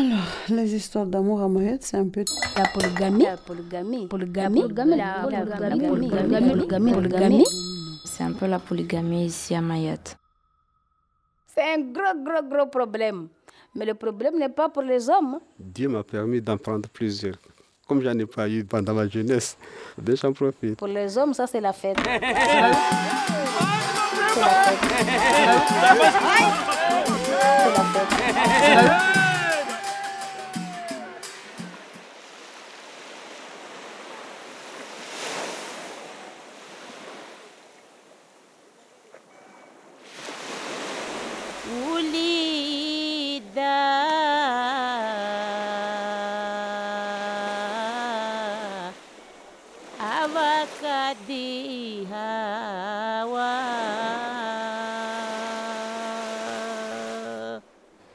Alors, les histoires d'amour à Moyette, c'est un peu la polygamie, la polygamie, polygamie, la polygamie, polygamie, polygamie. C'est un peu la polygamie ici à Mayotte. C'est un gros, gros, gros problème. Mais le problème n'est pas pour les hommes. Dieu m'a permis d'en prendre plusieurs. Comme j'en ai pas eu pendant ma jeunesse, j'en profite. Pour les hommes, ça c'est la fête. c'est la fête. C'est la fête.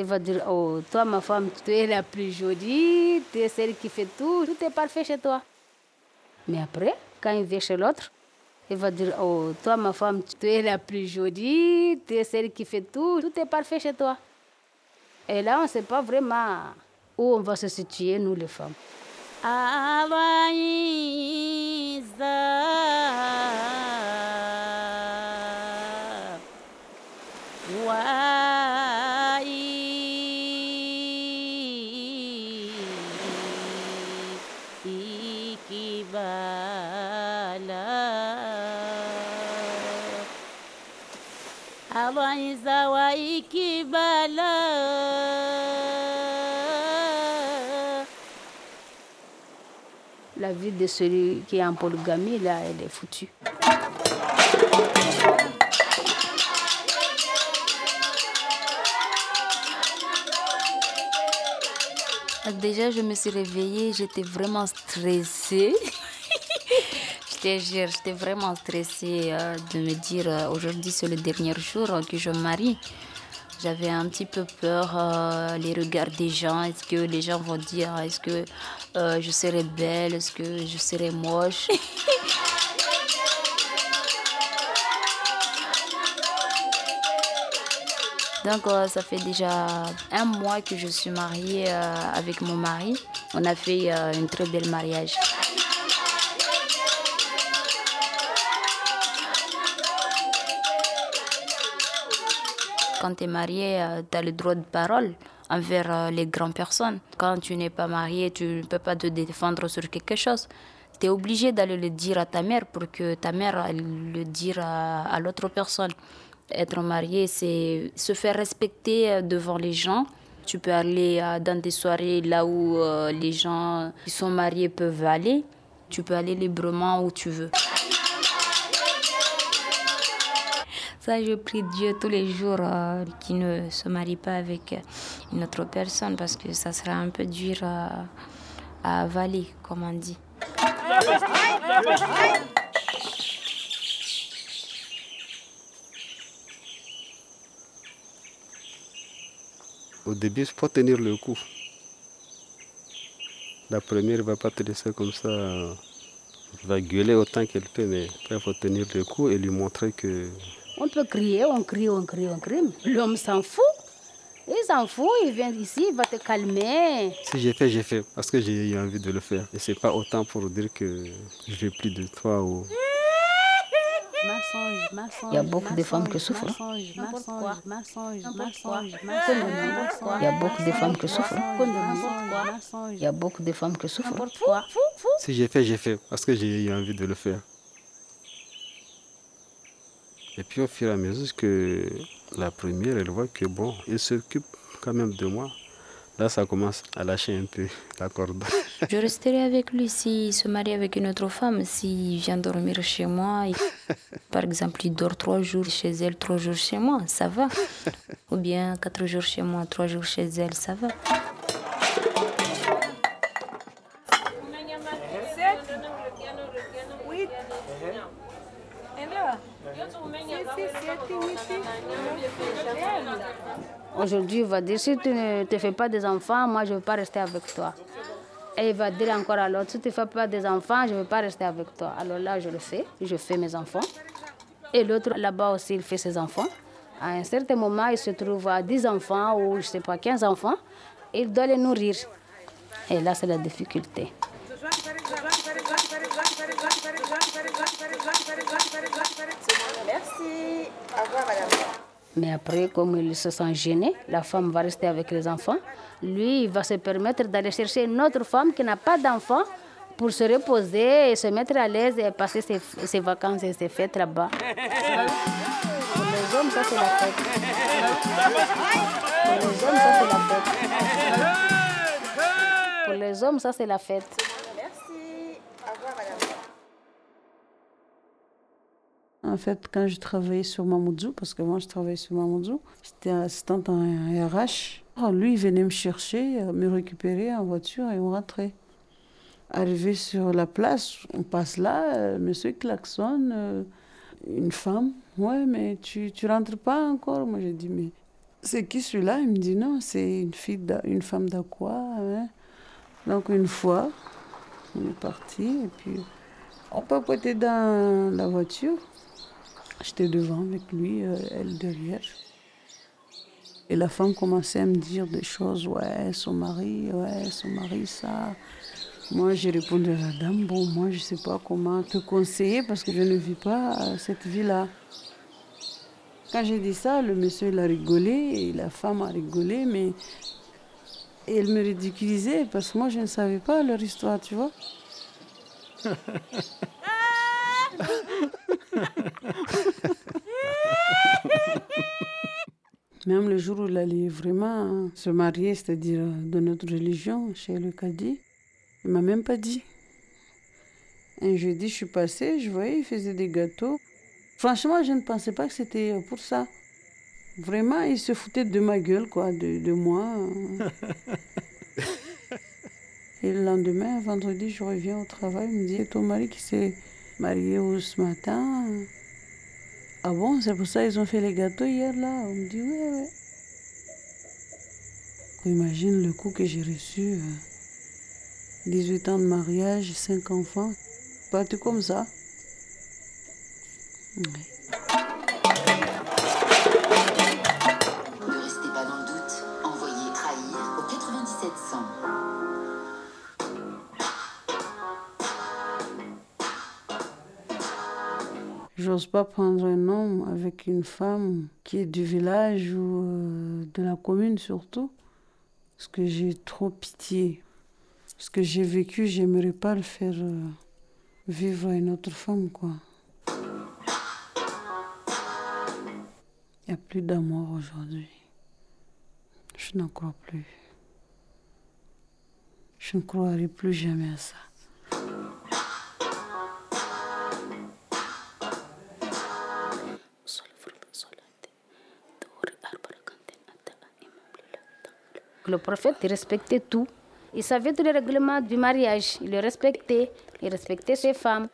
Il va dire, oh, toi ma femme, tu es la plus jolie, tu es celle qui fait tout, tout est parfait chez toi. Mais après, quand il vient chez l'autre, il va dire, oh, toi ma femme, tu es la plus jolie, tu es celle qui fait tout, tout est parfait chez toi. Et là, on ne sait pas vraiment où on va se situer, nous les femmes. La vie de celui qui est en polygamie, là, elle est foutue. Déjà, je me suis réveillée, j'étais vraiment stressée. J'étais vraiment stressée euh, de me dire euh, aujourd'hui c'est le dernier jour que je me marie. J'avais un petit peu peur, euh, les regards des gens. Est-ce que les gens vont dire, est-ce que je serai belle, est-ce que je serai moche? Donc ça fait déjà un mois que je suis mariée avec mon mari. On a fait un très bel mariage. Quand tu es marié, tu as le droit de parole envers les grandes personnes. Quand tu n'es pas marié, tu ne peux pas te défendre sur quelque chose. Tu es obligé d'aller le dire à ta mère pour que ta mère le dise à, l'autre personne. Être marié, c'est se faire respecter devant les gens. Tu peux aller dans des soirées là où les gens qui sont mariés peuvent aller. Tu peux aller librement où tu veux. Ça, je prie Dieu tous les jours euh, qu'il ne se marie pas avec une autre personne parce que ça sera un peu dur à, à avaler, comme on dit. Au début, il faut tenir le coup. La première ne va pas te laisser comme ça. Va gueuler autant qu'elle peut, mais il faut tenir le coup et lui montrer que on peut crier, on crie, on crie, on crie. L'homme s'en fout. Il s'en fout, il vient ici, il va te calmer. Si j'ai fait, j'ai fait parce que j'ai eu envie de le faire. Et c'est pas autant pour dire que je veux plus de toi ou. Il y a beaucoup de femmes qui souffrent. Il y a beaucoup de femmes qui souffrent. Il y a beaucoup de femmes qui souffrent. Si j'ai fait, j'ai fait parce que j'ai eu envie de le faire. Et puis au fur et à mesure que la première, elle voit que bon, il s'occupe quand même de moi. Là, ça commence à lâcher un peu la corde. Je resterai avec lui s'il se marie avec une autre femme, s'il vient dormir chez moi. Par exemple, il dort trois jours chez elle, trois jours chez moi, ça va. Ou bien quatre jours chez moi, trois jours chez elle, ça va. Aujourd'hui, il va dire si tu ne te fais pas des enfants, moi je ne veux pas rester avec toi. Et il va dire encore à l'autre si tu ne fais pas des enfants, je ne veux pas rester avec toi. Alors là, je le fais, je fais mes enfants. Et l'autre là-bas aussi, il fait ses enfants. À un certain moment, il se trouve à 10 enfants ou je ne sais pas, 15 enfants. il doit les nourrir. Et là, c'est la difficulté. Merci. Au revoir, madame. Mais après, comme il se sent gêné, la femme va rester avec les enfants. Lui, il va se permettre d'aller chercher une autre femme qui n'a pas d'enfants pour se reposer et se mettre à l'aise et passer ses, ses vacances et ses fêtes là-bas. Pour les hommes, ça c'est la fête. Pour les hommes, ça c'est la fête. Pour les hommes, ça c'est la fête. Merci. Au revoir, madame. En fait, quand je travaillais sur Mamoudzou, parce que moi je travaillais sur Mamoudzou, j'étais assistante en RH. Alors, lui, il venait me chercher, euh, me récupérer en voiture et on rentrait. Arrivé sur la place, on passe là, euh, monsieur klaxonne, euh, une femme. Ouais, mais tu, tu rentres pas encore? Moi, j'ai dit, mais c'est qui celui-là? Il me dit, non, c'est une fille, une femme d'Aqua. hein. Donc, une fois, on est parti et puis on papotait dans la voiture. J'étais devant avec lui, euh, elle derrière. Et la femme commençait à me dire des choses, ouais, son mari, ouais, son mari, ça. Moi, j'ai répondu à la dame, bon, moi, je sais pas comment te conseiller parce que je ne vis pas cette vie-là. Quand j'ai dit ça, le monsieur, il a rigolé et la femme a rigolé, mais elle me ridiculisait parce que moi, je ne savais pas leur histoire, tu vois. Même le jour où il allait vraiment se marier, c'est-à-dire de notre religion, chez le Cadi, il m'a même pas dit. Un jeudi, je suis passée, je voyais, il faisait des gâteaux. Franchement, je ne pensais pas que c'était pour ça. Vraiment, il se foutait de ma gueule, quoi, de, de moi. Et le lendemain, vendredi, je reviens au travail, il me dit, ton mari qui s'est marié au- ce matin, ah bon, c'est pour ça qu'ils ont fait les gâteaux hier là On me dit oui, oui. Imagine le coup que j'ai reçu. euh, 18 ans de mariage, 5 enfants. Parti comme ça. Ouais. J'ose pas prendre un homme avec une femme qui est du village ou euh, de la commune surtout. Parce que j'ai trop pitié. Ce que j'ai vécu, j'aimerais pas le faire euh, vivre à une autre femme, quoi. Il n'y a plus d'amour aujourd'hui. Je n'en crois plus. Je ne croirai plus jamais à ça. Le prophète respectait tout. Il savait tous les règlements du mariage. Il le respectait. Il respectait ses femmes.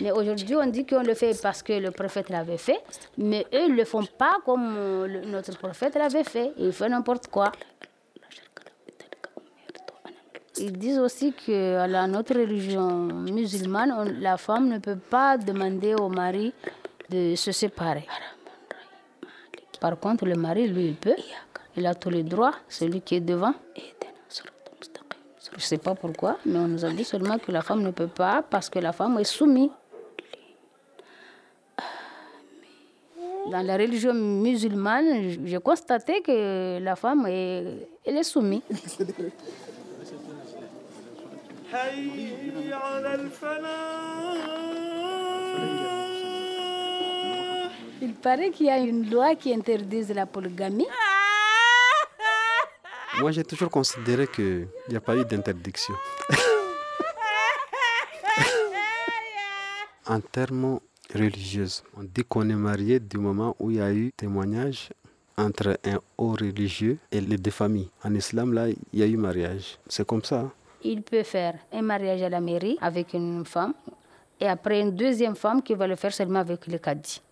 Mais aujourd'hui, on dit qu'on le fait parce que le prophète l'avait fait, mais eux ne le font pas comme euh, notre prophète l'avait fait. Ils font n'importe quoi. Ils disent aussi que la notre religion musulmane, la femme ne peut pas demander au mari de se séparer. Par contre, le mari, lui, il peut. Il a tous les droits, celui qui est devant. Je ne sais pas pourquoi, mais on nous a dit seulement que la femme ne peut pas parce que la femme est soumise. Euh, dans la religion musulmane, j'ai constaté que la femme est, elle est soumise. Il paraît qu'il y a une loi qui interdise la polygamie. Ah, moi, j'ai toujours considéré qu'il n'y a pas eu d'interdiction. en termes religieux, on dit qu'on est marié du moment où il y a eu témoignage entre un haut religieux et les deux familles. En islam, là, il y a eu mariage. C'est comme ça. hein. Il peut faire un mariage à la mairie avec une femme et après une deuxième femme qui va le faire seulement avec le cadi.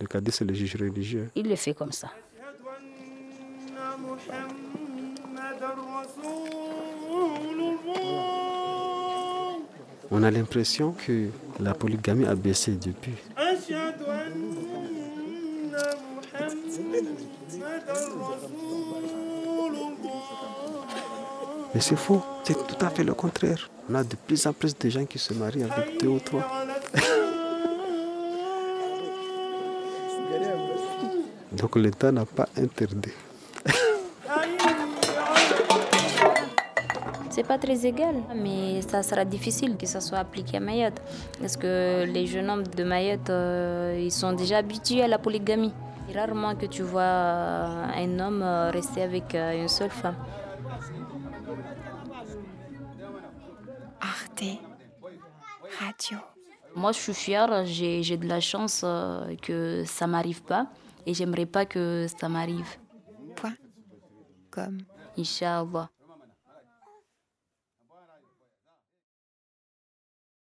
Le cadi, c'est le juge religieux. Il le fait comme ça. On a l'impression que la polygamie a baissé depuis. Mais c'est faux, c'est tout à fait le contraire. On a de plus en plus de gens qui se marient avec deux ou trois. Donc l'État n'a pas interdit. C'est pas très égal, mais ça sera difficile que ça soit appliqué à Mayotte. Parce que les jeunes hommes de Mayotte, euh, ils sont déjà habitués à la polygamie. Rarement que tu vois euh, un homme euh, rester avec une seule femme. Arte Radio. Moi, je suis fière, j'ai de la chance que ça m'arrive pas et j'aimerais pas que ça m'arrive. Point. Comme. Inch'Allah.